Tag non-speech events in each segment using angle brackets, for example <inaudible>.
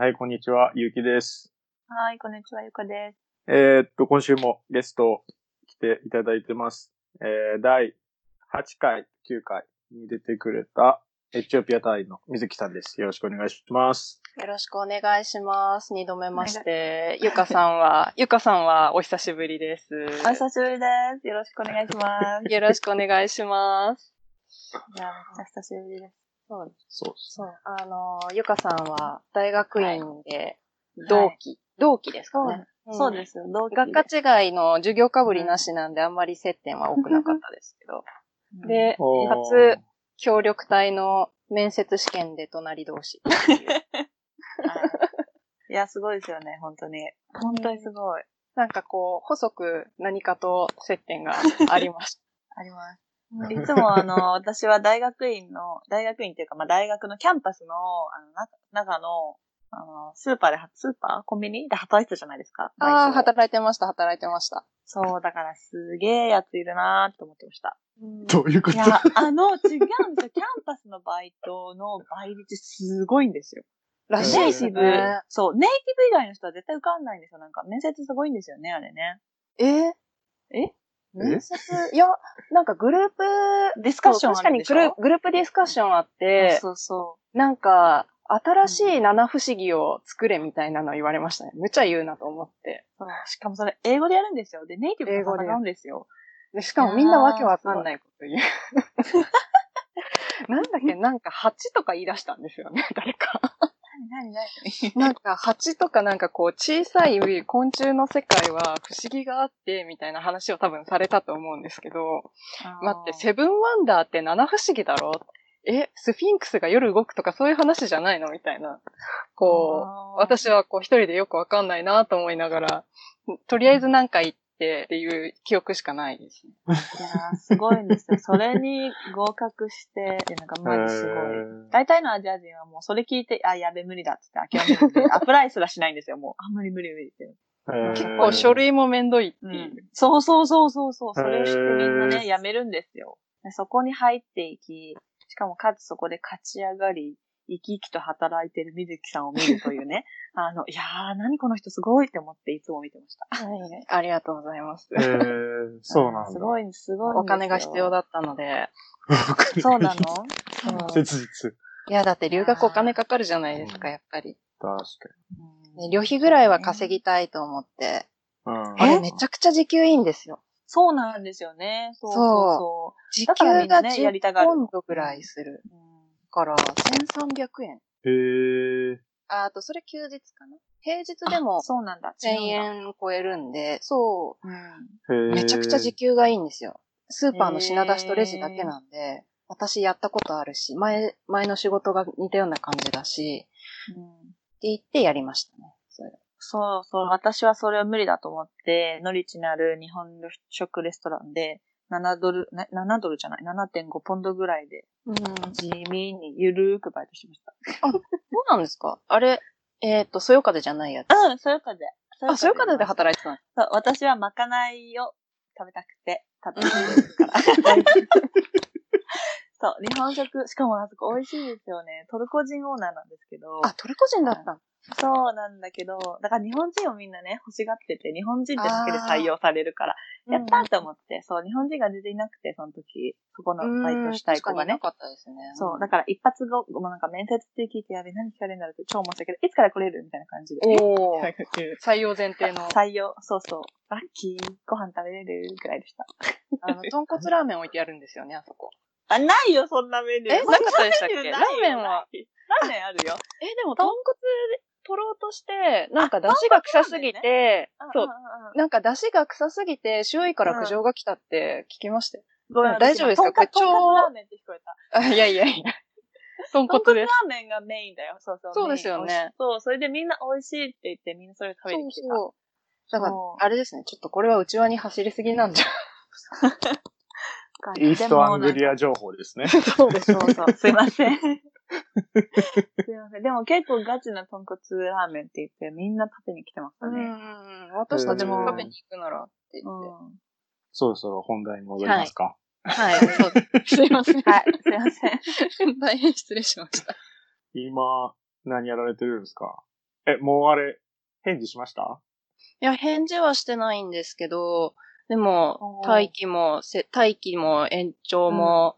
はい、こんにちは、ゆうきです。はい、こんにちは、ゆかです。えーっと、今週もゲスト来ていただいてます。えー、第8回、9回に出てくれたエチオピア隊員の水木さんです。よろしくお願いします。よろしくお願いします。二度目まして。ゆかさんは、ゆかさんはお久しぶりです。お久しぶりです。よろしくお願いします。よろしくお願いします。いや、めっちゃ久しぶりです。そう、そうです。そう。あの、ゆかさんは大学院で同期、同期ですかね。そうですすよ、同期学科違いの授業かぶりなしなんであんまり接点は多くなかったですけど。で、初協力隊の面接試験で隣同士。いや、すごいですよね、本当に。本当にすごい。なんかこう、細く何かと接点がありました。<laughs> あります。いつもあの、<laughs> 私は大学院の、大学院っていうか、まあ大学のキャンパスの、あの、中中の、あの、スーパーでは、スーパーコンビニで働いてたじゃないですか。ああ、働いてました、働いてました。そう、だからすげえやついるなーって思ってました。どういうこと？いや、あの、違うんですよ。キャンパスのバイトの倍率すごいんですよ。らしいですネイティブね。、そう、ネイティブ以外の人は絶対受かんないんですよ。なんか、面接すごいんですよね、あれね。え？え？面接いや、なんかグループ、ディスカッション確かにグルグループディスカッションあって、そうそなんか、新しい七不思議を作れみたいなの言われましたね。無茶言うなと思って。しかもそれ、英語でやるんですよ。で、ネイティブと戦うんですよ。でしかもみんなわけわかんないこと言う。<laughs> なんだっけ、なんか蜂とか言い出したんですよね、誰か。何何なんか蜂とかなんかこう小さい昆虫の世界は不思議があってみたいな話を多分されたと思うんですけど、待って、セブンワンダーって七不思議だろ？え、スフィンクスが夜動くとかそういう話じゃないの？みたいな。こう、私はこう一人でよくわかんないなと思いながら、とりあえずなんか行ってっていう記憶しかないですね。<laughs> いやーすごいんですよ。それに合格して、いやなんかマジすごい。え大体のアジア人はもうそれ聞いて、あ、やべ、無理だっつって諦めるんで、<laughs> アプライすらしないんですよ、もう。あ、無理無理無理って。結構書類もめんどいってういう。ん。そうそうそうそうそう。それを知ってみんなね、やめるんですよ。でそこに入っていき、しかもかつそこで勝ち上がり、生き生きと働いてる水木さんを見るというね。<laughs> あの、いやー、何この人すごいって思っていつも見てました。はいありがとうございます。えー、そうなんだ。すごい、すごい。お金が必要だったので。そうなの？うん切実。いや、だって留学お金かかるじゃないですか、やっぱり。確ね旅費ぐらいは稼ぎたいと思って。かに。うん。あれめちゃくちゃ時給いいんですよ。そうなんですよね。そうそうそ時だからみ給がんなねやりた10がるポンドぐらいするう。うんから、1300円。へー。ああと、それ休日かな？平日でもそうなんだ。1000円超えるんで、そうん。う、へーめちゃくちゃ時給がいいんですよ。スーパーの品出しとレジだけなんで、私やったことあるし、前、前の仕事が似たような感じだし、うんって言ってやりましたね。それそうそう、私はそれは無理だと思って、ノリチなる日本食レストランで、7ドル、な7ドルじゃない、7.5ポンドぐらいで、うん。地味にゆるーくバイトしましそうなんですか？あれ、えっ、と、そよ風じゃないやつ。た。うん、そよ風。あ、そよ風で働いてたの？そう、私はまかないを食べたくて、食べてるから。<laughs> そう、日本食、しかもあそこ美味しいですよね。トルコ人オーナーなんですけど。あ、トルコ人だったのそうなんだけど、だから日本人をみんなね、欲しがってて、日本人ってだけで採用されるから、やったーと思って、そう、日本人が全然いなくて、その時、そこのバイトしたい子がね確かにな。かったですね。そう、だから一発後、もうなんか面接って聞いて、やべ、何聞かれるんだろうって超思ったけど、いつから来れるみたいな感じで。おー。<laughs> 採用前提の。採用、そうそう。ラッキー、ご飯食べれるぐらいでした。あの、豚骨ラーメン置いてあるんですよね、あそこ。あ、ないよ、そんなメニュー。えなかったでしたっけ？ラーメンは。ラーメンあるよ。え、でも豚骨取ろうとして、なんか出汁が臭すぎて、そう、なんか出汁が臭すぎて、周囲から苦情が来たって聞きましたよ。ごめん、大丈夫ですか？これラーメンって聞こえた。あ、いやいやいや。豚豚骨です。ーメンがメインだよ。そうそう。そうですよねそう。それでみんな美味しいって言って、みんなそれ食べそうに来てた。そう。だからそう、あれですね、ちょっとこれは内輪に走りすぎなんじゃ。<laughs> イーストアングリア情報ですね。そうです、そうそう。すいません。<laughs> すいません。でも結構ガチな豚骨ラーメンって言って、みんな食べに来てましたうね。ん。私たちも食べに行くならって言って。うんそろそろ本題に戻りますか。<laughs> はい、そうです。すいません。はい、すいません。大変失礼しました。今、何やられてるんですか？え、もうあれ、返事しました？いや、返事はしてないんですけど、でも、待機も、待機も延長も、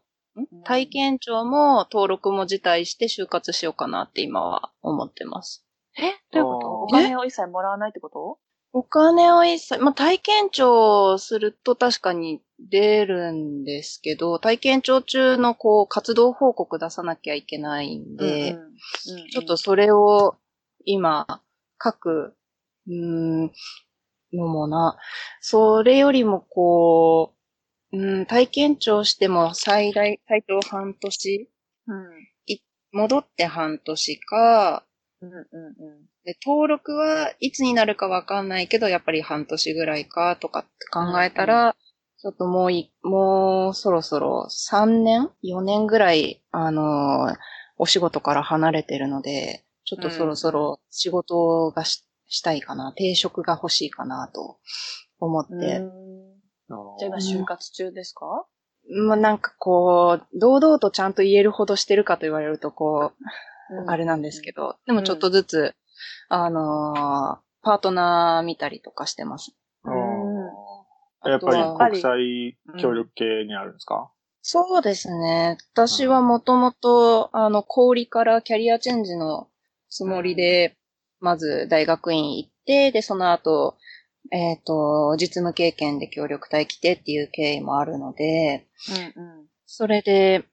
うん、体験長も登録も辞退して就活しようかなって今は思ってます。え？どういうこと？お金を一切もらわないってこと？お金を一切、まあ、体験長すると確かに出るんですけど、体験長中のこう活動報告出さなきゃいけないんで、うんうんうん、ちょっとそれを今書く、うん、のもな、それよりもこう、うん、体験長しても最大、最長半年、うん、戻って半年か、うんうんうん、で登録はいつになるかわかんないけど、やっぱり半年ぐらいかとかって考えたら、うんうん、ちょっともうい、もうそろそろ3年 ?4 年ぐらい、あのー、お仕事から離れてるので、ちょっとそろそろ仕事がししたいかな、定職が欲しいかなと思って。じゃあ今就活中ですか、まあ、なんかこう、堂々とちゃんと言えるほどしてるかと言われるとこう、うん、あれなんですけど、でもちょっとずつ、うん、あのー、パートナー見たりとかしてます。やっぱり国際協力系にあるんですか、そうですね。私はもともと、あの、氷からキャリアチェンジのつもりで、まず大学院行って、で、その後、えっ、ー、と、実務経験で協力隊来てっていう経緯もあるので、うんうん、それで、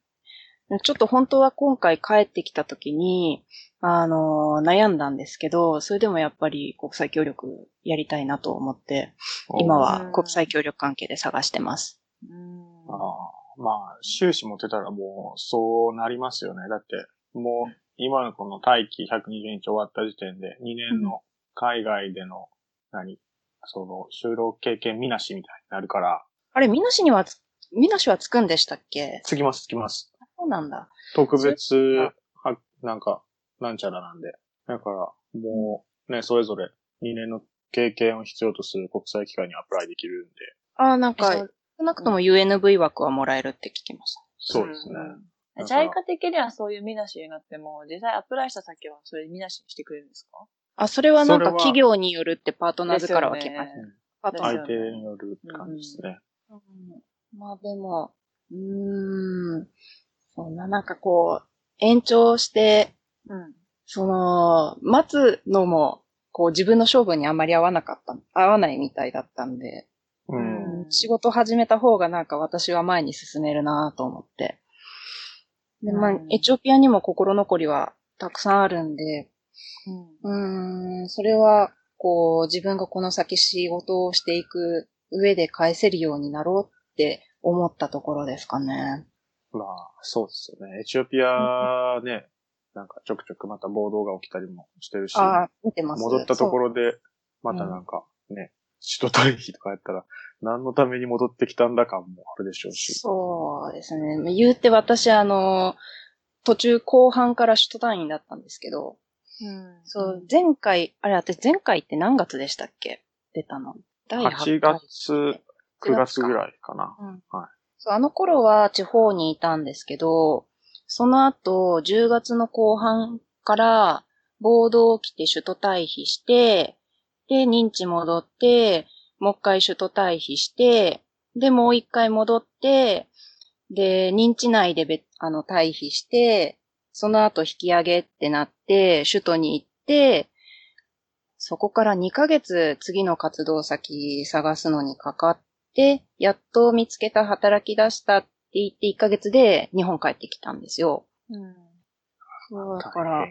ちょっと本当は今回帰ってきた時に、あの、悩んだんですけど、それでもやっぱり国際協力やりたいなと思って、今は国際協力関係で探してます。うん、あまあ、修士持ってたらもうそうなりますよね。だって、もう今のこの待機120日終わった時点で、2年の海外での、何、その、就労経験みなしみたいになるから。あれ、みなしにはつ、みなしはつくんでしたっけ？つきます、つきます。そうなんだ。特別、は、なんか、なんちゃらなんで。だから、もう、ね、それぞれ2年の経験を必要とする国際機関にアプライできるんで。ああ、なんか、少なくとも UNV 枠はもらえるって聞きました。そうですね。ジャイカ的にはそういう見なしになっても、実際アプライした先はそれ見なしにしてくれるんですか？あ、それはなんか企業によるってパートナーズからは聞きます。パートナー相手による感じですね。うん、まあでも、うーん、そんななんかこう、延長して、うん、その、待つのも、こう自分の勝負にあんまり合わなかった、合わないみたいだったんで、うん、仕事始めた方がなんか私は前に進めるなと思って。で、まあ、エチオピアにも心残りはたくさんあるんで、うん、うんそれは、こう、自分がこの先仕事をしていく上で返せるようになろうって思ったところですかね。まあ、そうですよね。エチオピアね、なんかちょくちょくまた暴動が起きたりもしてるし、あ見てます。戻ったところで、またなんかね、首都退避とかやったら、何のために戻ってきたんだ感もあるでしょうし。そうですね。言うて私、あの、途中後半から首都退院だったんですけど、うん、そう、前回、あれ、私前回って何月でしたっけ？出たの。第8月、9月ぐらいかな。うん、はい。そう、あの頃は地方にいたんですけど、その後、10月の後半から暴動起きて首都退避して、で、認知戻って、もう一回首都退避して、で、もう一回戻って、で、認知内でべあの退避して、その後引き上げってなって、首都に行って、そこから2ヶ月次の活動先探すのにかかって、やっと見つけた働き出したって言って1ヶ月で日本帰ってきたんですよ。うん。そうだから、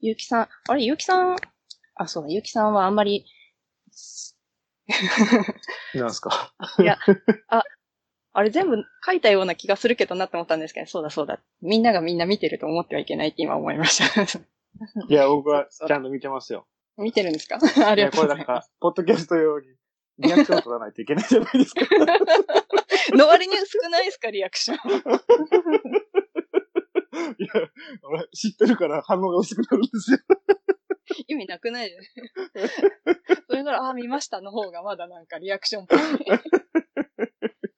ゆうきさん、あれ、ゆうきさん、あ、そうだ、ゆうきさんはあんまり、なんすか？いや、あ、あれ全部書いたような気がするけどなって思ったんですけど、そうだそうだ。みんながみんな見てると思ってはいけないって今思いました。<laughs> いや、僕はちゃんと見てますよ。見てるんですか？<laughs> ありがとうございます。これなんか、ポッドキャスト用にリアクション取らないといけないじゃないですか。<laughs> の割に少ないですか、リアクション。いや、俺知ってるから反応が薄くなるんですよ。意味なくないじゃん。それなら、あ、見ましたの方がまだなんかリアクションっぽい。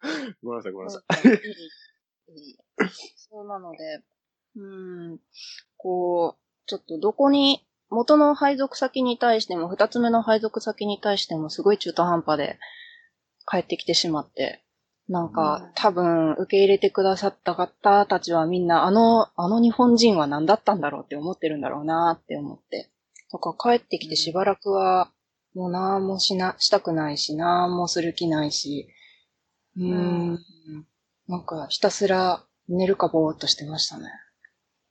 <laughs> ごめんなさい、ごめんなさい。いい。そうなので、うん、こう、ちょっとどこに元の配属先に対しても、二つ目の配属先に対しても、すごい中途半端で帰ってきてしまって、なんか、うん多分、受け入れてくださった方たちはみんな、あの、あの日本人は何だったんだろうって思ってるんだろうなって思って。だから帰ってきてしばらくは、もう何もしな、したくないし、何もする気ないし、うーん、うんなんかひたすら寝るかぼーっとしてましたね。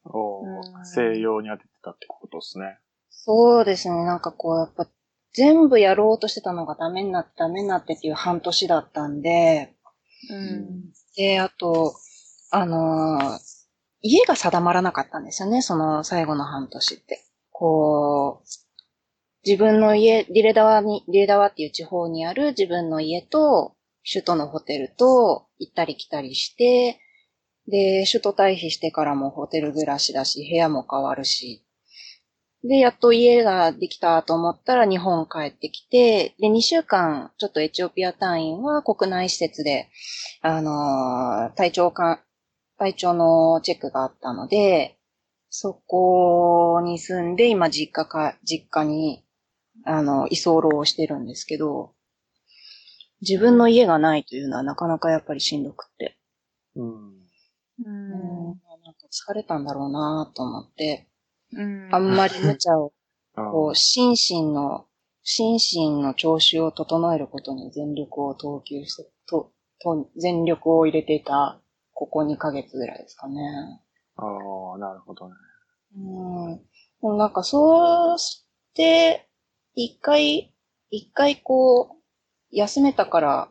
お西洋に当ててたってことですね。そうですね。なんかこう、やっぱ、全部やろうとしてたのがダメになってダメになってっていう半年だったんで、うん。で、あと、あのー家が定まらなかったんですよね、その最後の半年って。こう、自分の家、リレダワに、リレダワっていう地方にある自分の家と、首都のホテルと行ったり来たりして、で、首都退避してからもホテル暮らしだし、部屋も変わるし。で、やっと家ができたと思ったら日本帰ってきて、で、2週間、ちょっとエチオピア隊員は国内施設で、あのー体調か、体調のチェックがあったので、そこに住んで、今実家か、実家に、あの、居候をしてるんですけど、自分の家がないというのはなかなかやっぱりしんどくって。うん。ううんん。なんか疲れたんだろうなと思って、うん。あんまり無茶を、こう、心身の、心身の調子を整えることに全力を投球して、と、と、全力を入れていた、ここ2ヶ月ぐらいですかね。あー、なるほどね。うん。なんかそうして、一回、一回こう、休めたから、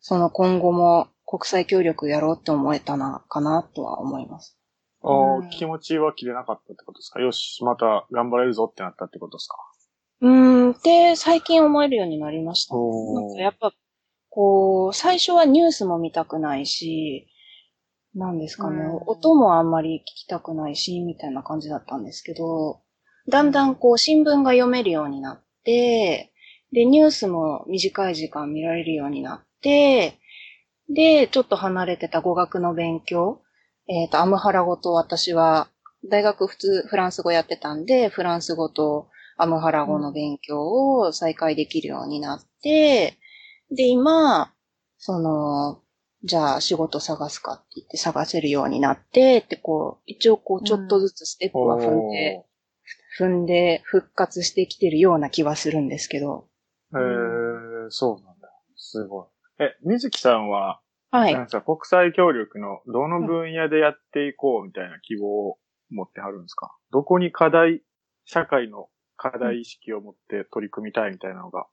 その今後も国際協力やろうって思えたな、かなとは思います。あうん。ー気持ちは切れなかったってことですか？よし、また頑張れるぞってなったってことですか？うん、で、最近思えるようになりました。おなんかやっぱ、こう、最初はニュースも見たくないし、なんですかね、うん。音もあんまり聞きたくないし、みたいな感じだったんですけど、だんだんこう、新聞が読めるようになって、で、ニュースも短い時間見られるようになって、で、ちょっと離れてた語学の勉強、えっ、と、アムハラ語と私は、大学普通フランス語やってたんで、フランス語とアムハラ語の勉強を再開できるようになって、で、今、その、じゃあ仕事探すかって言って探せるようになって、ってこう、一応こう、ちょっとずつステップは踏んで、踏んで復活してきてるような気はするんですけど。へえ、そうなんだ。すごい。え、水木さんは、はい。なんか国際協力のどの分野でやっていこうみたいな希望を持ってはるんですか？どこに課題、社会の課題意識を持って取り組みたいみたいなのが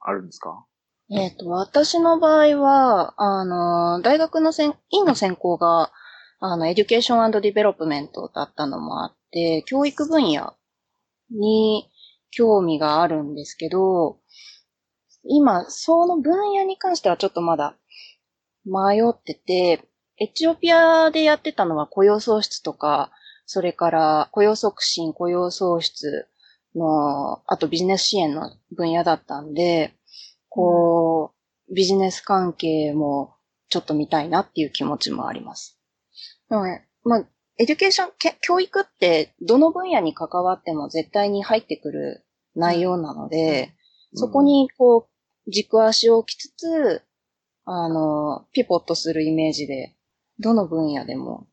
あるんですか？えっ、と、私の場合は、あの、大学の専、院の専攻が、あの、 education development だったのもあって、教育分野に興味があるんですけど、今、その分野に関してはちょっとまだ迷ってて、エチオピアでやってたのは雇用創出とか、それから雇用促進、雇用創出の、あとビジネス支援の分野だったんで、こう、ビジネス関係もちょっと見たいなっていう気持ちもあります。でもね、まあ、 education、け教育ってどの分野に関わっても絶対に入ってくる内容なので、そこ、にこう、軸足を置きつつ、あの、ピボットするイメージで、どの分野でも、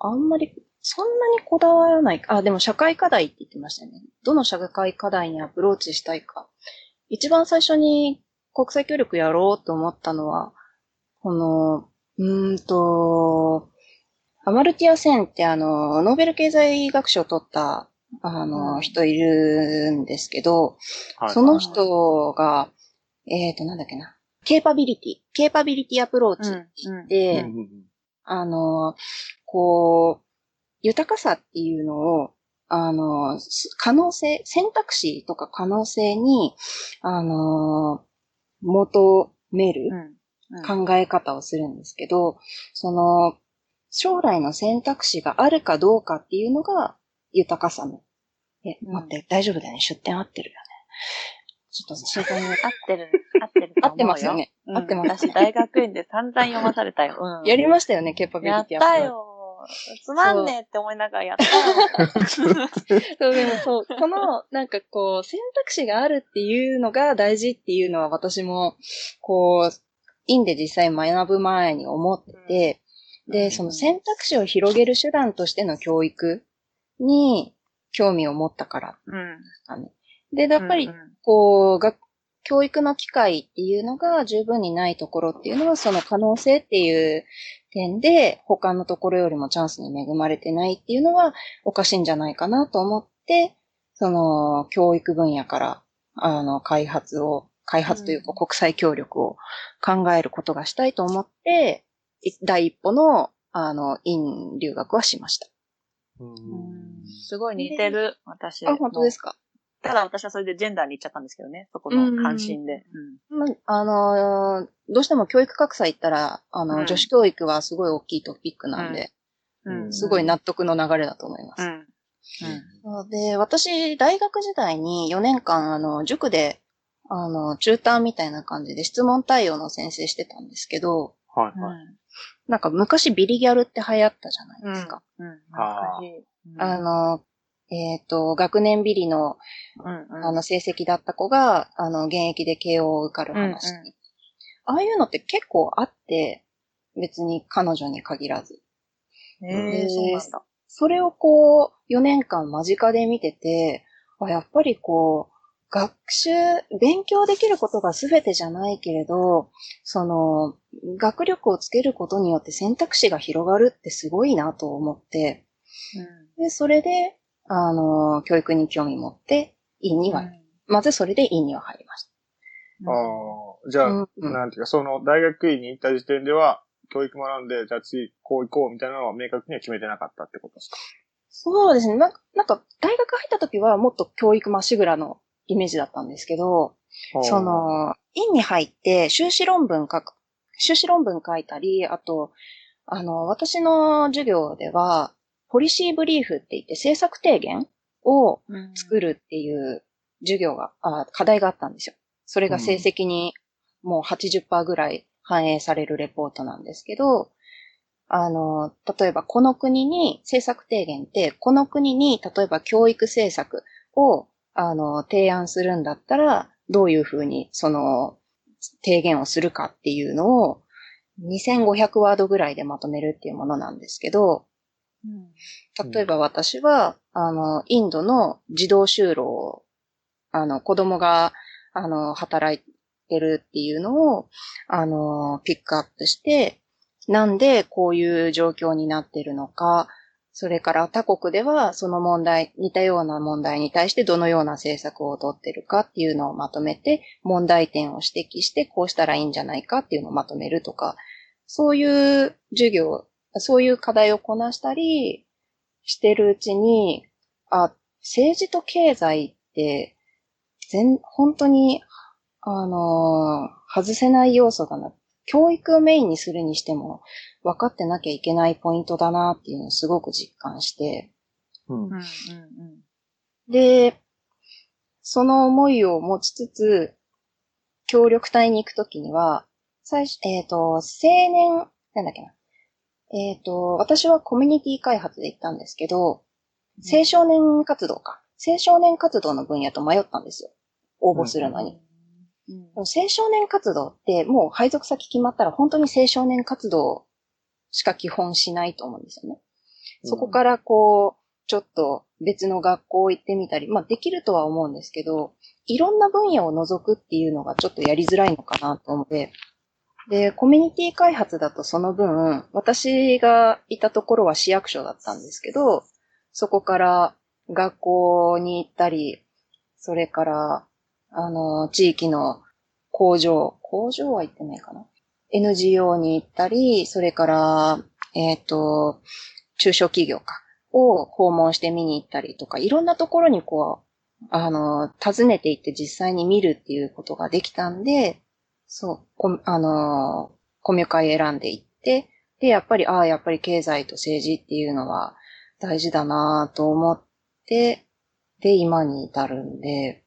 あんまり、そんなにこだわらない。あ、でも社会課題って言ってましたよね。どの社会課題にアプローチしたいか。一番最初に国際協力やろうと思ったのは、この、うーんと、アマルティア・センってあの、ノーベル経済学賞を取った、あの、うん人いるんですけど、はいその人が、えっ、と、なんだっけな。 capability。capability approach って言って、うんうんうんあの、こう、豊かさっていうのを、あの、す可能性、選択肢とか可能性に、あの、求めるうん。うん。考え方をするんですけど、その、将来の選択肢があるかどうかっていうのが豊かさの。え、うん待って、大丈夫だよね。出典合ってるよね。ちょっと心配に合ってる、合ってる。合ってますよねうん合ってます私、大学院で散々読まされたよ。うん。やりましたよね、ケーパビやっリティアプローチ。たよ。つまんねえって思いながらやったら、そう、でもそう、この、なんかこう、選択肢があるっていうのが大事っていうのは私も、こう、院で実際学ぶ前に思ってて、で、その選択肢を広げる手段としての教育に興味を持ったからうん。で、やっぱりうんうんこう、が、教育の機会っていうのが十分にないところっていうのは、その可能性っていう点で、他のところよりもチャンスに恵まれてないっていうのはおかしいんじゃないかなと思って、その、教育分野から、あの、開発を、開発というかうん国際協力を考えることがしたいと思って、い第一歩の、あの、院留学はしました。うんうんすごい似てる、私。あ、本当ですか？ただ私はそれでジェンダーに行っちゃったんですけどね。そこの関心で。まあのーどうしても教育格差行ったら、あの、うん女子教育はすごい大きいトピックなんで、うん。うん。すごい納得の流れだと思います。うん。うん。で、私、大学時代に4年間、あの、塾で、あの、チューターみたいな感じで質問対応の先生してたんですけど、はいはい。なんか昔ビリギャルって流行ったじゃないうん。ですか。うん。うんあ、の、えっ、と、学年ビリの、うんうん。あの、成績だった子が、あの、現役で慶応を受かる話に、うんうんああいうのって結構あって、別に彼女に限らず。ええ、そうなんだ。それをこう、4年間間近で見てて、あやっぱりこう、学習、勉強できることが全てじゃないけれど、その、学力をつけることによって選択肢が広がるってすごいなと思って、で、それで、あの、教育に興味持って、院には、まずそれで院には入りましああ、じゃた。あ、うん。うんなんていうか、その大学院に行った時点では、教育学んで、じゃあ次こう行こうみたいなのは明確には決めてなかったってことですか？そうですね。ななんか、大学入った時はもっと教育まっしぐらのイメージだったんですけど、そ、の、院に入って修士論文書く、修士論文書いたり、あと、あの、私の授業では、ポリシーブリーフって言って政策提言を作るっていう授業が、あ課題があったんですよ。それが成績にもう80%ぐらい反映されるレポートなんですけど、あの、例えばこの国に政策提言って、この国に例えば教育政策をあの提案するんだったら、どういうふうにその提言をするかっていうのを2500ワードぐらいでまとめるっていうものなんですけど、例えば私は、あの、インドの児童就労を、あの、子供が、あの、働いてるっていうのを、あの、ピックアップして、なんでこういう状況になってるのか、それから他国ではその問題、似たような問題に対してどのような政策をとってるかっていうのをまとめて、問題点を指摘してこうしたらいいんじゃないかっていうのをまとめるとか、そういう授業、そういう課題をこなしたりしてるうちに、あ、政治と経済って、全、本当に、あのー外せない要素だな。教育をメインにするにしても、分かってなきゃいけないポイントだなっていうのをすごく実感して、うんうんうんで、その思いを持ちつつ、協力隊に行くときには、最初、えっ、と、青年、なんだっけな。えっ、と、私はコミュニティ開発で行ったんですけど、青少年活動か。青少年活動の分野と迷ったんですよ。応募するのに。うん青少年活動ってもう配属先決まったら本当に青少年活動しか基本しないと思うんですよね。そこからこう、ちょっと別の学校行ってみたり、まあできるとは思うんですけど、いろんな分野を除くっていうのがちょっとやりづらいのかなと思って、で、コミュニティ開発だとその分、私がいたところは市役所だったんですけど、そこから学校に行ったり、それから、あの、地域の工場、工場は行ってないかな ?NGO に行ったり、それから、えっ、と、中小企業か、を訪問して見に行ったりとか、いろんなところにこう、あの、訪ねて行って実際に見るっていうことができたんで、そう、こあの、コミュ会選んで行って、で、やっぱり、ああ、やっぱり経済と政治っていうのは大事だなと思って、で、今に至るんで、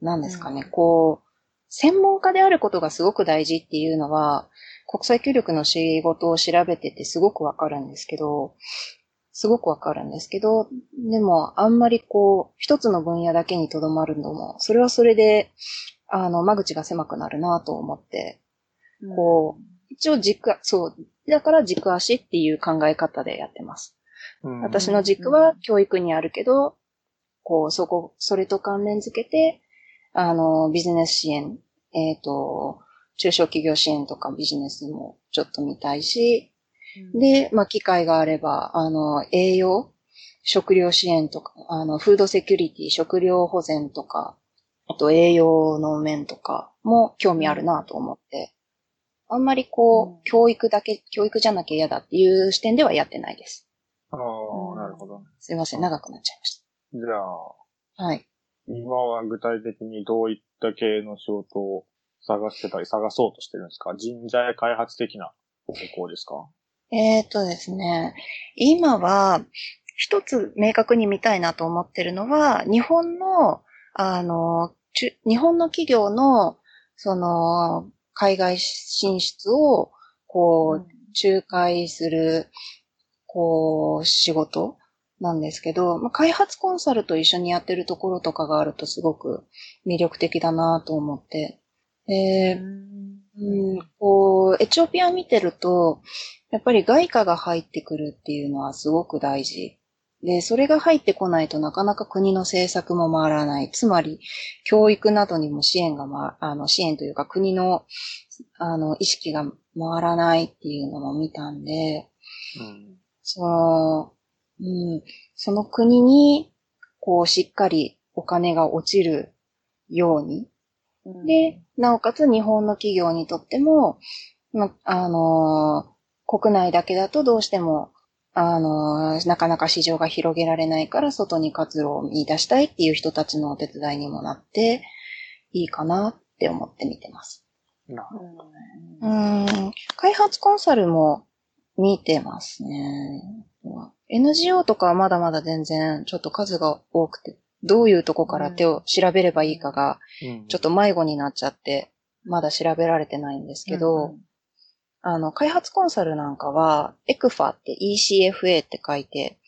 なんですかね、うん。こう、専門家であることがすごく大事っていうのは、国際協力の仕事を調べててすごくわかるんですけど、すごくわかるんですけど、でも、あんまりこう、一つの分野だけにとどまるのも、それはそれで、あの、間口が狭くなるなと思って、こう、一応軸、そう、だから軸足っていう考え方でやってます。うん。私の軸は教育にあるけど、こう、そこ、それと関連づけて、あの、ビジネス支援、えっ、と、中小企業支援とかビジネスもちょっと見たいし、うん、で、まあ、機会があれば、あの、栄養、食料支援とか、あの、フードセキュリティ、食料保全とか、あと栄養の面とかも興味あるなと思って、あんまりこう、うん教育だけ、教育じゃなきゃ嫌だっていう視点ではやってないです。ああ、なるほど。すいません、長くなっちゃいましじゃあ、た。はい。今は具体的にどういった系の仕事を探してたり探そうとしてるんですか？人材開発的な方向ですか？えー、とですね、今は、一つ明確に見たいなと思ってるのは、日本の、あの、日本の企業の、その、海外進出を、こう、仲介する、こう、仕事なんですけど、まあ、開発コンサルと一緒にやってるところとかがあるとすごく魅力的だなと思って。で、うん、こう、エチオピア見てると、やっぱり外貨が入ってくるっていうのはすごく大事。で、それが入ってこないとなかなか国の政策も回らない。つまり、教育などにも支援が、ま、あの、支援というか国の、あの、意識が回らないっていうのも見たんで、うん。その、うん、その国に、こう、しっかりお金が落ちるように、うん、で、なおかつ日本の企業にとっても、まあのー国内だけだとどうしても、あのーなかなか市場が広げられないから外に活路を見出したいっていう人たちのお手伝いにもなっていいかなって思って見てます。なうーん、開発コンサルも見てますね。NGO とかはまだまだ全然ちょっと数が多くて、どういうとこから手を調べればいいかが、うんちょっと迷子になっちゃって、まだ調べられてないんですけど、うんあの、開発コンサルなんかは、ECFA って ECFA って書いて、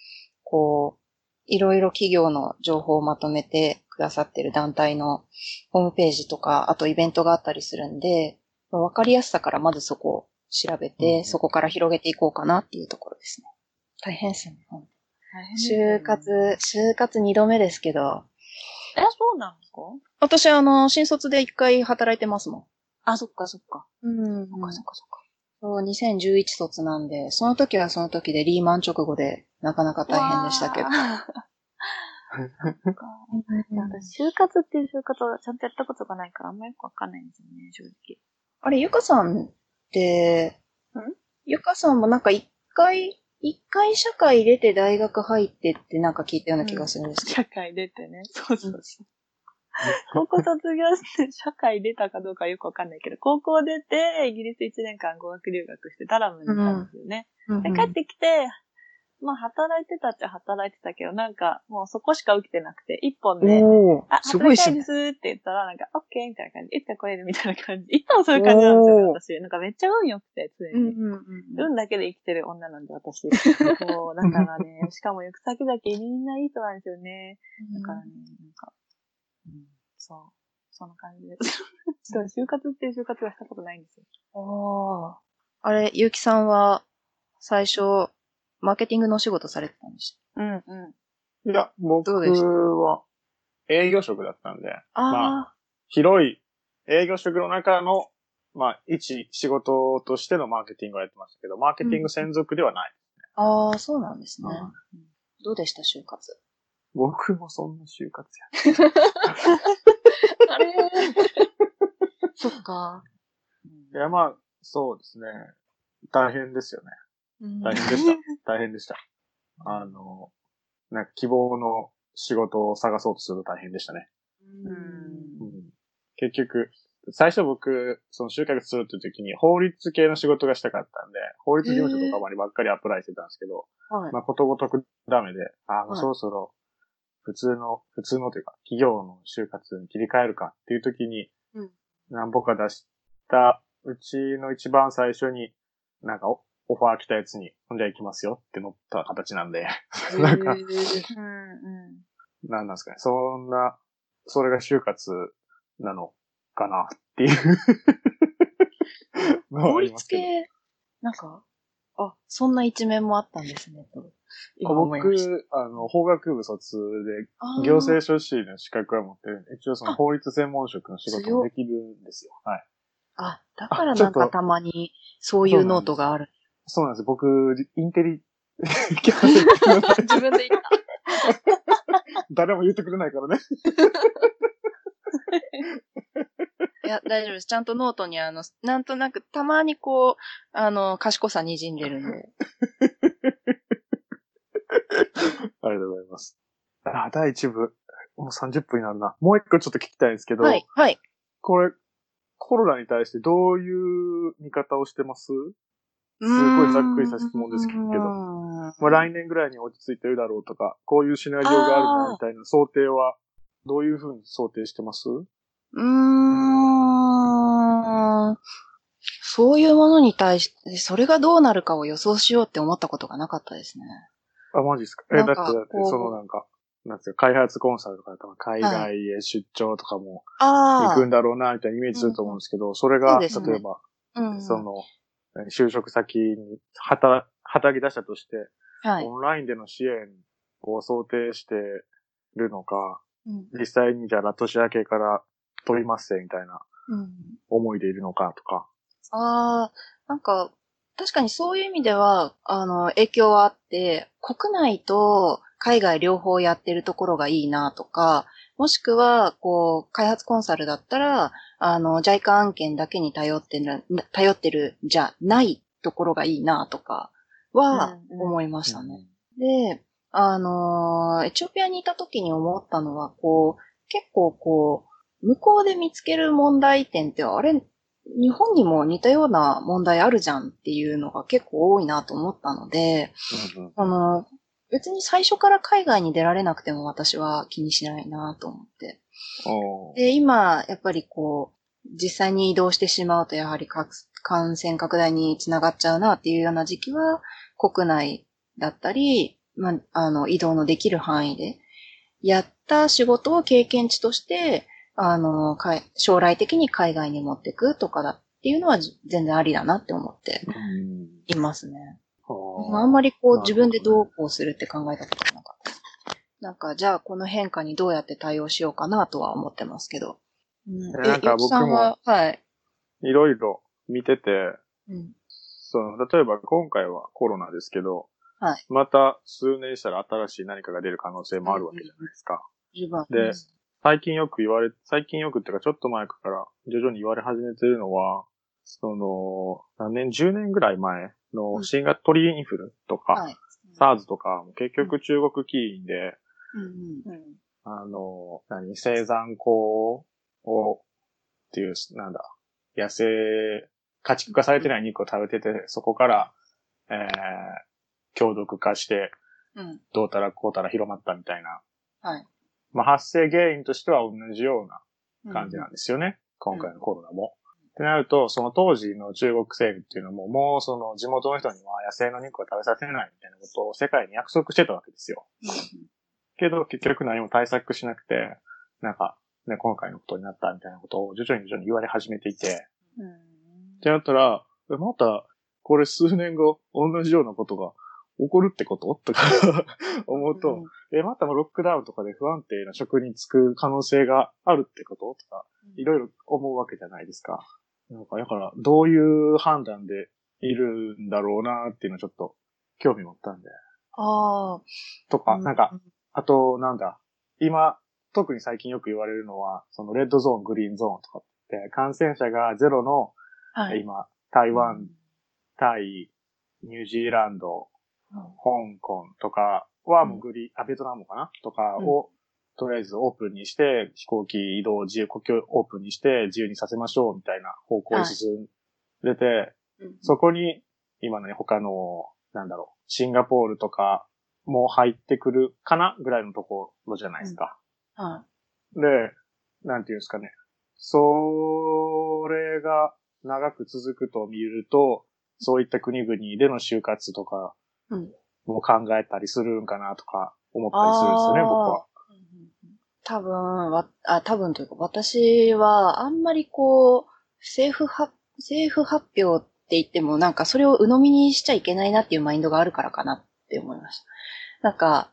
こう、いろいろ企業の情報をまとめてくださってる団体のホームページとか、あとイベントがあったりするんで、わかりやすさからまずそこを調べて、うんそこから広げていこうかなっていうところですね。大変ですね就活、就活二度目ですけど、え、そうなんですか？私あの、新卒で一回働いてますもん。あ、そっかそっか。うんそっかそっかそっか。そう、2011卒なんで、その時はその時でリーマン直後で、なかなか大変でしたけど。私、<laughs> 就活っていう就活はちゃんとやったことがないから、あんまよくわかんないんですよね、正直。あれ、ゆかさんって、ゆかさんもなんか一回、一回社会出て大学入ってってなんか聞いたような気がするんですけど。<laughs> 社会出てね。そうそうそう。<laughs> 高校卒業して社会出たかどうかよくわかんないけど、高校出て、イギリス1年間語学留学してダラムに行ったんですよね。うんで、帰ってきて、まあ働いてたっちゃ働いてたけど、なんかもうそこしか受けてなくて、一本で、あ、働きたいで。すって言ったら、なんか、オッケーみたいな感じ。いつか来れるみたいな感じ。いつもそういう感じなんですよ私。なんかめっちゃ運良くて、常に。うんうん運だけで生きてる女なんで、私。そう、だからね、<laughs> しかも行く先々みんないい人なんですよね。だからね、なんか、うん、そう、そんな感じです。<laughs> ちょっと就活っていう就活はしたことないんですよ。ああ。あれ、ゆうきさんは、最初、マーケティングのお仕事されてたんでしうん、うん。いや、僕どうでした？は営業職だったんで、たまあ、広い営業職の中の、まあ、一仕事としてのマーケティングをやってましたけど、マーケティング専属ではない。ああ、そうなんですね。うんどうでした、就活？僕もそんな就活 <laughs> あれ <laughs> そっか。や。いや、まあ、そうですね。大変ですよね。大変でした。大変でした。あの、なんか希望の仕事を探そうとすると大変でしたね。うんうん結局、最初僕、その就活するっていう時に法律系の仕事がしたかったんで、法律事務所とかまでばっかりアプライしてたんですけど、はい。まあことごとくダメで、あ、はいそろそろ普通の、普通のというか、企業の就活に切り替えるかっていう時に、うん何本か出したうちの一番最初に、なんかおオファー来たやつに、ほんじゃ行きますよって乗った形なんで、<laughs> なんか、うんうん。なんなんですかね。そんな、それが就活なのかなっていう <laughs> 法律。系、なんか、あ、そんな一面もあったんですね、と。僕、あの、法学部卒で、行政書士の資格は持ってるんで、一応その法律専門職の仕事もできるんですよ。はい。あ、だからなんかたまにそういうノートがある。そうなんです。僕、インテリ、<laughs> 自分で言った。誰も言ってくれないからね。いや、大丈夫です。ちゃんとノートにあの、なんとなくたまにこう、あの、賢さ滲んでるんで。<laughs> ありがとうございます。あ、第1部。もう30分になるな。もう一個ちょっと聞きたいんですけど、はい、はい。これ、コロナに対してどういう見方をしてます？すごいざっくりした質問ですけどままあ来年ぐらいに落ち着いてるだろうとか、こういうシナリオがあるなみたいな想定は、どういうふうに想定してます？うーん。そういうものに対して、それがどうなるかを予想しようって思ったことがなかったですね。あ、マジですか？え、だって、だってそのなんか、なんですか、開発コンサルとか海外へ出張とかもあ行くんだろうな、みたいなイメージすると思うんですけど、それが、例えば、うん。その、何就職先に働、働き出したとして、はい。オンラインでの支援を想定してるのか、うん。実際にじゃあ年明けから取りますせみたいなうん。思いでいるのかとか。ああ、なんか、確かにそういう意味では、あの、影響はあって、国内と海外両方やってるところがいいなとか、もしくは、こう、開発コンサルだったら、あの、JICA 案件だけに頼ってる、頼ってるじゃないところがいいなとかはうんうん思いましたね。で、あのーエチオピアにいた時に思ったのは、こう、結構こう、向こうで見つける問題点って、あれ、日本にも似たような問題あるじゃんっていうのが結構多いなと思ったので、うんうんあの、別に最初から海外に出られなくても私は気にしないなと思って。で、今、やっぱりこう、実際に移動してしまうと、やはりか感染拡大につながっちゃうなっていうような時期は、国内だったり、まあ、あの、移動のできる範囲で、やった仕事を経験値として、あの、かい将来的に海外に持っていくとかだっていうのはじ全然ありだなって思ってうんいますね。ああんまりこう自分でどうこうするって考えたことがなかった。なんか、じゃあこの変化にどうやって対応しようかなとは思ってますけど。うん、なんかえ、ゆきさんは、はい。いろいろ見てて、うん。その、例えば今回はコロナですけど、はいまた数年したら新しい何かが出る可能性もあるわけじゃないですか。十分。で最近よく言われ、最近よくっていうかちょっと前から徐々に言われ始めてるのは、その、何年、10年ぐらい前の新型鳥インフルとか、はい。SARS とかも結局中国起因で、うんうん。うん。あの、何、生産校を、っていう、なんだ、野生、家畜化されてない肉を食べてて、そこから、えー、強毒化して、うん。どうたらこうたら広まったみたいな。はい。まあ、発生原因としては同じような感じなんでですよね。今回のコロナも。ってなると、その当時の中国政府っていうのも、もうその地元の人には野生の肉を食べさせないみたいなことを世界に約束してたわけですよ。けど結局何も対策しなくて、なんか、ね、今回のことになったみたいなことを徐々に徐々に言われ始めていて、うん。ってなったら、えまた、これ数年後、同じようなことが起こるってこと？とか思うと、え、またロックダウンとかで不安定な職に就く可能性があるってこと？とか、いろいろ思うわけじゃないですか。なんか、だから、どういう判断でいるんだろうなっていうのをちょっと興味持ったんで。ああ。とか、うなんか、、あと、なんだ、今、特に最近よく言われるのは、そのレッドゾーン、グリーンゾーンとかって、感染者がゼロの、はい。今、台湾、タイ、ニュージーランド、香港とかはもうグリーン、あ、ベトナムかなとかを、とりあえずオープンにして、飛行機移動自由、国境オープンにして自由にさせましょうみたいな方向に進んでて、うん。そこに今のね、他の、なんだろう、シンガポールとかも入ってくるかなぐらいのところじゃないですか。はで、なんていうんですかね。それが長く続くと見ると、そういった国々での就活とかうん。も考えたりするんかなとか思ったりするんですよね、あー僕は。多分、わ、あ、多分というか、私は、あんまりこう、政府発、政府発表って言っても、なんかそれを鵜呑みにしちゃいけないなっていうマインドがあるからかなって思いました。なんか、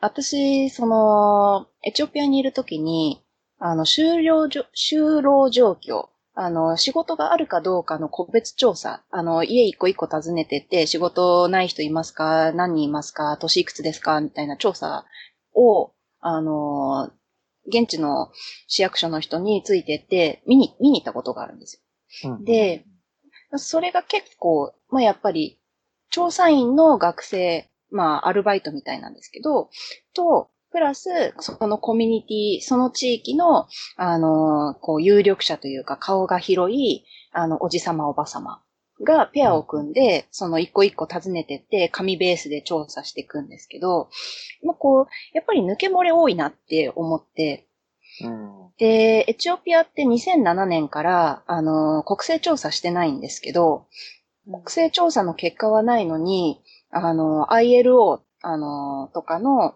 私、その、エチオピアにいるときに、あの、就労じょ、就労状況、あの、仕事があるかどうかの個別調査、あの、家一個一個訪ねてって、仕事ない人いますか？何人いますか？年いくつですか？みたいな調査を、あの、現地の市役所の人についてって、見に、見に行ったことがあるんですよ。うん、で、それが結構、まあやっぱり、調査員の学生、まあアルバイトみたいなんですけど、と、プラス、そのコミュニティ、その地域の、あの、こう、有力者というか、顔が広い、あの、おじさまおばさまがペアを組んで、その一個一個訪ねてって、紙ベースで調査していくんですけど、まあこう、やっぱり抜け漏れ多いなって思って、うん。で、エチオピアって2007年から、あの、国勢調査してないんですけど、国勢調査の結果はないのに、あの、ILO、あの、とかの、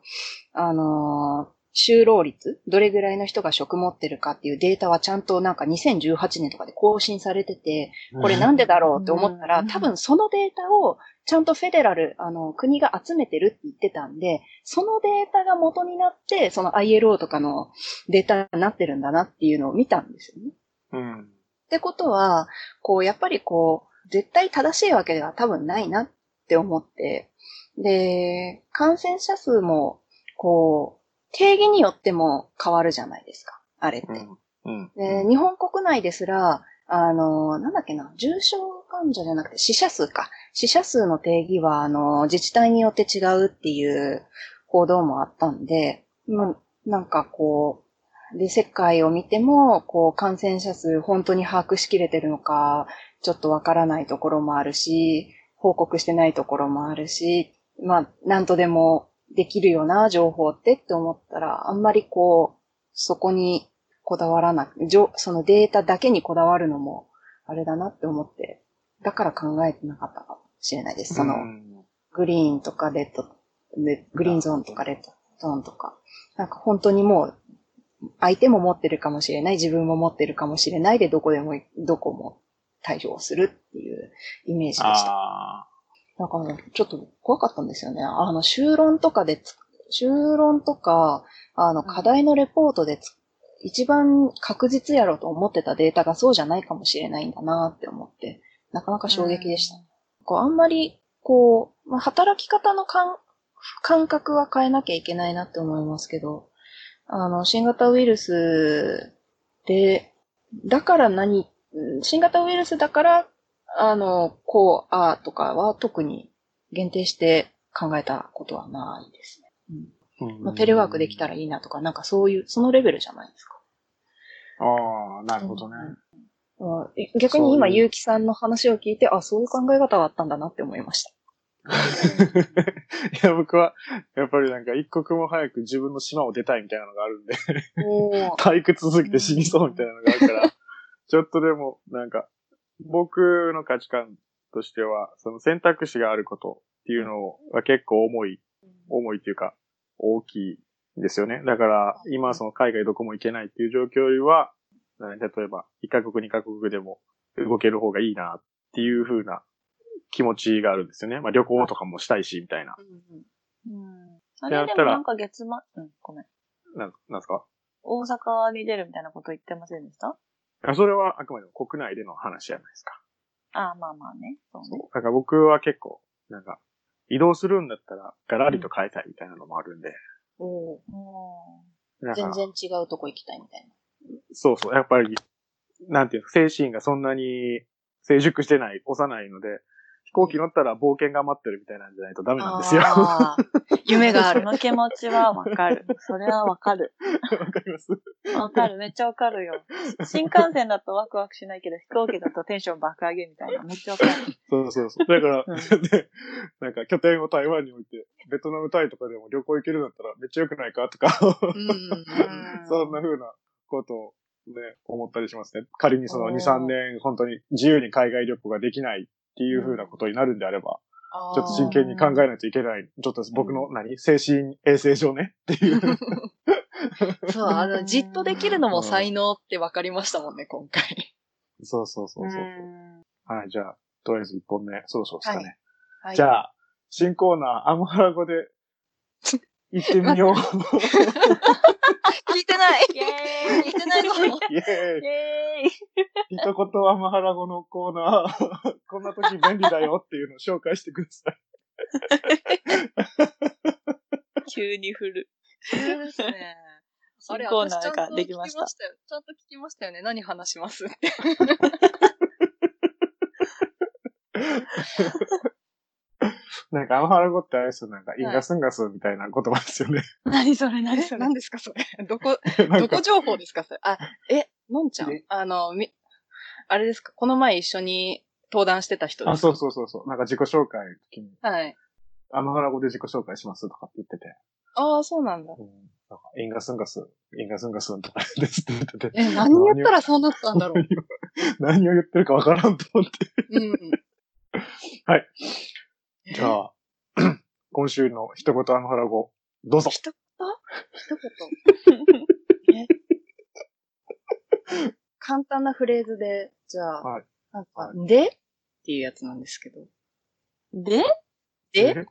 あの、就労率、どれぐらいの人が職持ってるかっていうデータはちゃんとなんか2018年とかで更新されてて、これなんでだろうって思ったら、うん多分そのデータをちゃんとフェデラル、あの、国が集めてるって言ってたんで、そのデータが元になって、その ILO とかのデータになってるんだなっていうのを見たんですよね。うん。ってことは、こう、やっぱりこう、絶対正しいわけでは多分ないなって思って、で、感染者数も、こう、定義によっても変わるじゃないですか、あれって。うん。で、日本国内ですら、あの、なんだっけな、重症患者じゃなくて死者数か。死者数の定義は、あの、自治体によって違うっていう報道もあったんで、まあ、なんかこう、で、世界を見ても、こう、感染者数本当に把握しきれてるのか、ちょっとわからないところもあるし、報告してないところもあるし、まあ、なんとでもできるような情報ってって思ったら、あんまりこう、そこにこだわらなく、じょそのデータだけにこだわるのも、あれだなって思って、だから考えてなかったかもしれないです。その、うんグリーンとかレッド、でグリーンゾーンとかレッドゾーンとか、なんか本当にもう、相手も持ってるかもしれない、自分も持ってるかもしれないで、どこでも、どこも対応するっていうイメージでした。あなんかもうちょっと怖かったんですよね。あの、修論とかでつ、修論とか、あの、課題のレポートでつ、一番確実やろうと思ってたデータがそうじゃないかもしれないんだなって思って、なかなか衝撃でした。こう、あんまり、こう、まあ、働き方の感感覚は変えなきゃいけないなって思いますけど、あの、新型ウイルスで、だから何、うん新型ウイルスだから、あの、こう、ああとかは特に限定して考えたことはないですね。うんーまあ、テレワークできたらいいなとか、なんかそういう、そのレベルじゃないですか。ああ、なるほどね。うんえ逆に今、結城さんの話を聞いて、あ、そういう考え方があったんだなって思いました。<laughs> いや、僕は、やっぱりなんか一刻も早く自分の島を出たいみたいなのがあるんで、お退屈すぎて死にそうみたいなのがあるから、<laughs> ちょっとでも、なんか、僕の価値観としては、その選択肢があることっていうのは結構重い、重いっていうか、大きいんですよね。だから、今その海外どこも行けないっていう状況よりは、例えば、一カ国二カ国でも動ける方がいいなっていう風な気持ちがあるんですよね。まあ旅行とかもしたいし、みたいな。うん。あやったられでもなんか月末、うん、ごめん。なんなんですか？大阪に出るみたいなこと言ってませんでした？あそれはあくまでも国内での話じゃないですか。ああ、まあまあね。そうね。だから僕は結構、なんか、移動するんだったら、ガラリと変えたいみたいなのもあるんで。おーだから全然違うとこ行きたいみたいな。そうそう、やっぱり、なんていうの、精神がそんなに成熟してない、幼いので、飛行機乗ったら冒険が待ってるみたいなんじゃないとダメなんですよ。<laughs> 夢があそる。の気持ちはわかる。<laughs> それはわかる。かりますわかる。めっちゃわかるよ。<laughs> 新幹線だとワクワクしないけど、飛行機だとテンション爆上げみたいな。めっちゃわかる。そうそうそう。だから、うんで、なんか拠点を台湾に置いて、ベトナムタイとかでも旅行行けるんだったらめっちゃ良くないかとか、うんそんな風なことをね、思ったりしますね。仮にその2、おー3年本当に自由に海外旅行ができないっていう風なことになるんであれば、ちょっと真剣に考えないといけない。ちょっと僕の何精神衛生上ねっていう。<laughs> そう、あの、じっとできるのも才能って分かりましたもんね、今回。そうそうそうそう。はい、じゃあ、とりあえず1本目、そろそろですかね。はい、じゃあ、新コーナー、アムハラ語で、行ってみよう。<laughs> 聞いてない <laughs> イェーイ聞いてないぞイェーイイェーイ一言アムハラ語のコーナー、<laughs> こんな時便利だよっていうのを紹介してください。急に振る。そうですね。あれ、新コーナー私ちゃんとができました。ちゃんと聞きましたよね。何話しますって。<laughs> なんかアムハラ語ってあれですよ、なんかインガスンガスみたいな言葉ですよね。<laughs> 何それ何それ何ですか、それ。どこ、どこ情報ですか、それ。あ、え、のんちゃんえ？あの、み、あれですか、この前一緒に登壇してた人ですあ、そうそうそうそう。なんか自己紹介の時に、はい。アムハラ語で自己紹介しますとかって言ってて。ああ、そうなんだ。うん、なんかインガスンガス、インガスンガスとかですって言ってて。え、何言ったらそうなったんだろう？<laughs> 何を言ってるかわからんと思って。うん。はい。じゃあ、今週の一言アムハラ語、どうぞ。一言？一言？<laughs> え簡単なフレーズで、じゃあ、はい。なんか、はで？っていうやつなんですけど。で？で？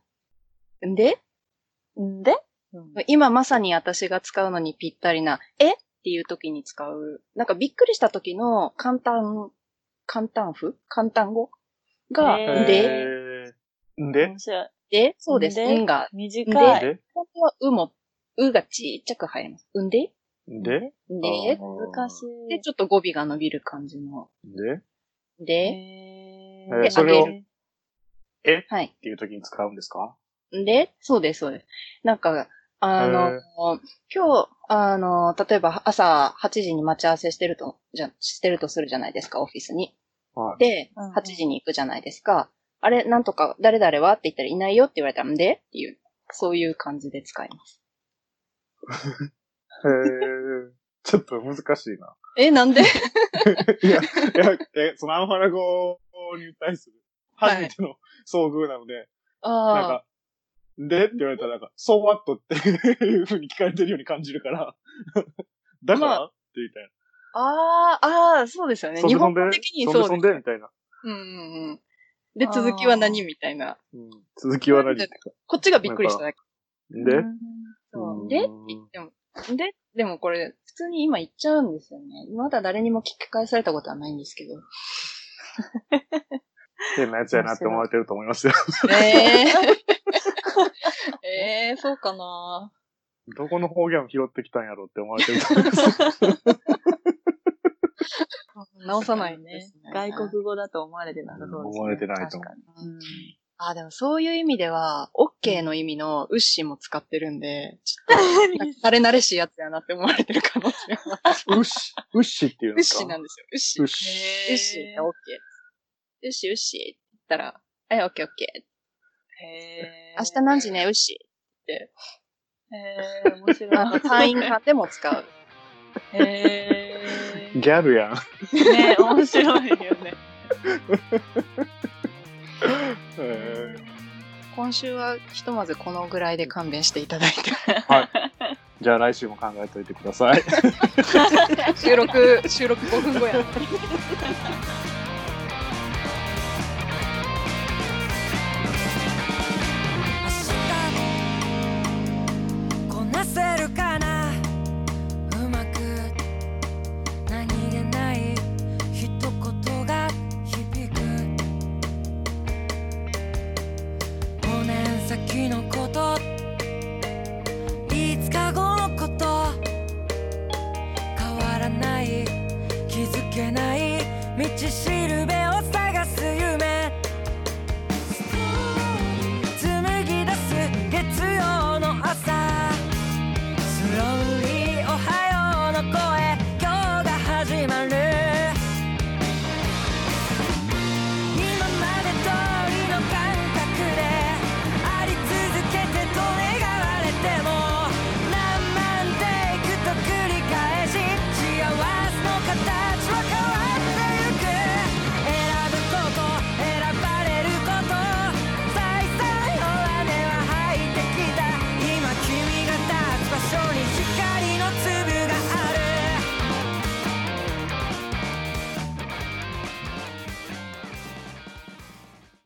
で？で？今まさに私が使うのにぴったりな、え？っていう時に使う、なんかびっくりした時の簡単、簡単符簡単語？が、で、えー、で？で、そうです。で？んが、短い。で？本当はうも、うがちっちゃく入ります。うんで？で？で、難しい。で、ちょっと語尾が伸びる感じの。で？で、ええーそれをあげはい。っていう時に使うんですか？で、そうです、そうです。なんか、あの、今日、あの、例えば朝8時に待ち合わせしてると、じゃ、してるとするじゃないですか、オフィスに。はい。で、うんうん8時に行くじゃないですか。あれ、なんとか、誰々はって言ったらいないよって言われたら、んで？っていう、そういう感じで使います。<laughs> ちょっと難しいな。え、なんで？<laughs> いや、いや、え、そのアンファラ語に対する初めての遭遇なので、なんあか、で？って言われたらなんか、そうワットっていう風に聞かれてるように感じるから、<laughs> だから、まあって言いたいあ、ああ、ああ、そうですよね。な。日本語的にそうです。んでみたいな。うんうんうん。で、続きは何みたいな。うん、続きは何？こっちがびっくりしただけ。で、う。んで？って言っても、で、でもこれ、普通に今言っちゃうんですよね。まだ誰にも聞き返されたことはないんですけど。<laughs> 変なやつやなって思われてると思いますよ。え <laughs> えええそうかなどこの方言を拾ってきたんやろって思われてると思います。<laughs> 直さないね。外国語だと思われてなさそうですね。思われてないと思うあ、でもそういう意味では、OK の意味のウッシーも使ってるんで、ちょっと、<laughs> 慣れ慣れしいやつやなって思われてる可能性は。ウッシ、ウッシっていうウッんですかシーなんですよ。ウッシー。ウッウシ。ッシー、OK。ウッシー、ウッシーって言ったら、はい、OK、OK。へー明日何時ね、ウッシへー、面白ー。あの、単位間でも使う。い。へギャルやん。ー。ね面白いよね。<laughs> え今週はひとまずこのぐらいで勘弁していただいて。ーはい。じゃあ来週も考えておいてください。<laughs> 収録、収録5分後やな。